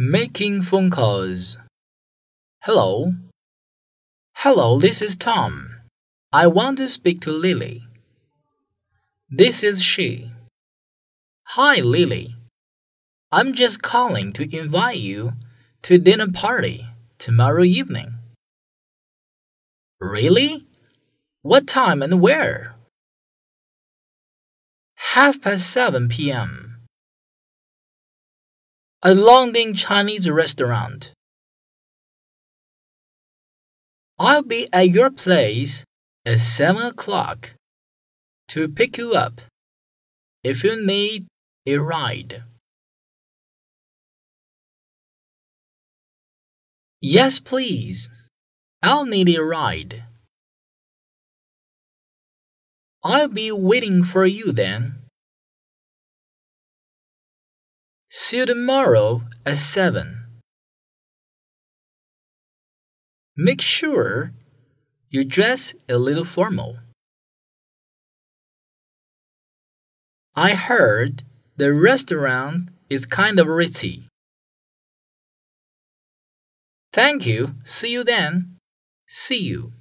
Making phone calls. Hello. Hello, this is Tom. I want to speak to Lily. This is she. Hi, Lily. I'm just calling to invite you to dinner party tomorrow evening. Really? What time and where? Half past seven p.m. A London Chinese restaurant. I'll be at your place at seven o'clock to pick you up if you need a ride. Yes, please. I'll need a ride. I'll be waiting for you then. See you tomorrow at 7. Make sure you dress a little formal. I heard the restaurant is kind of ritzy. Thank you. See you then. See you.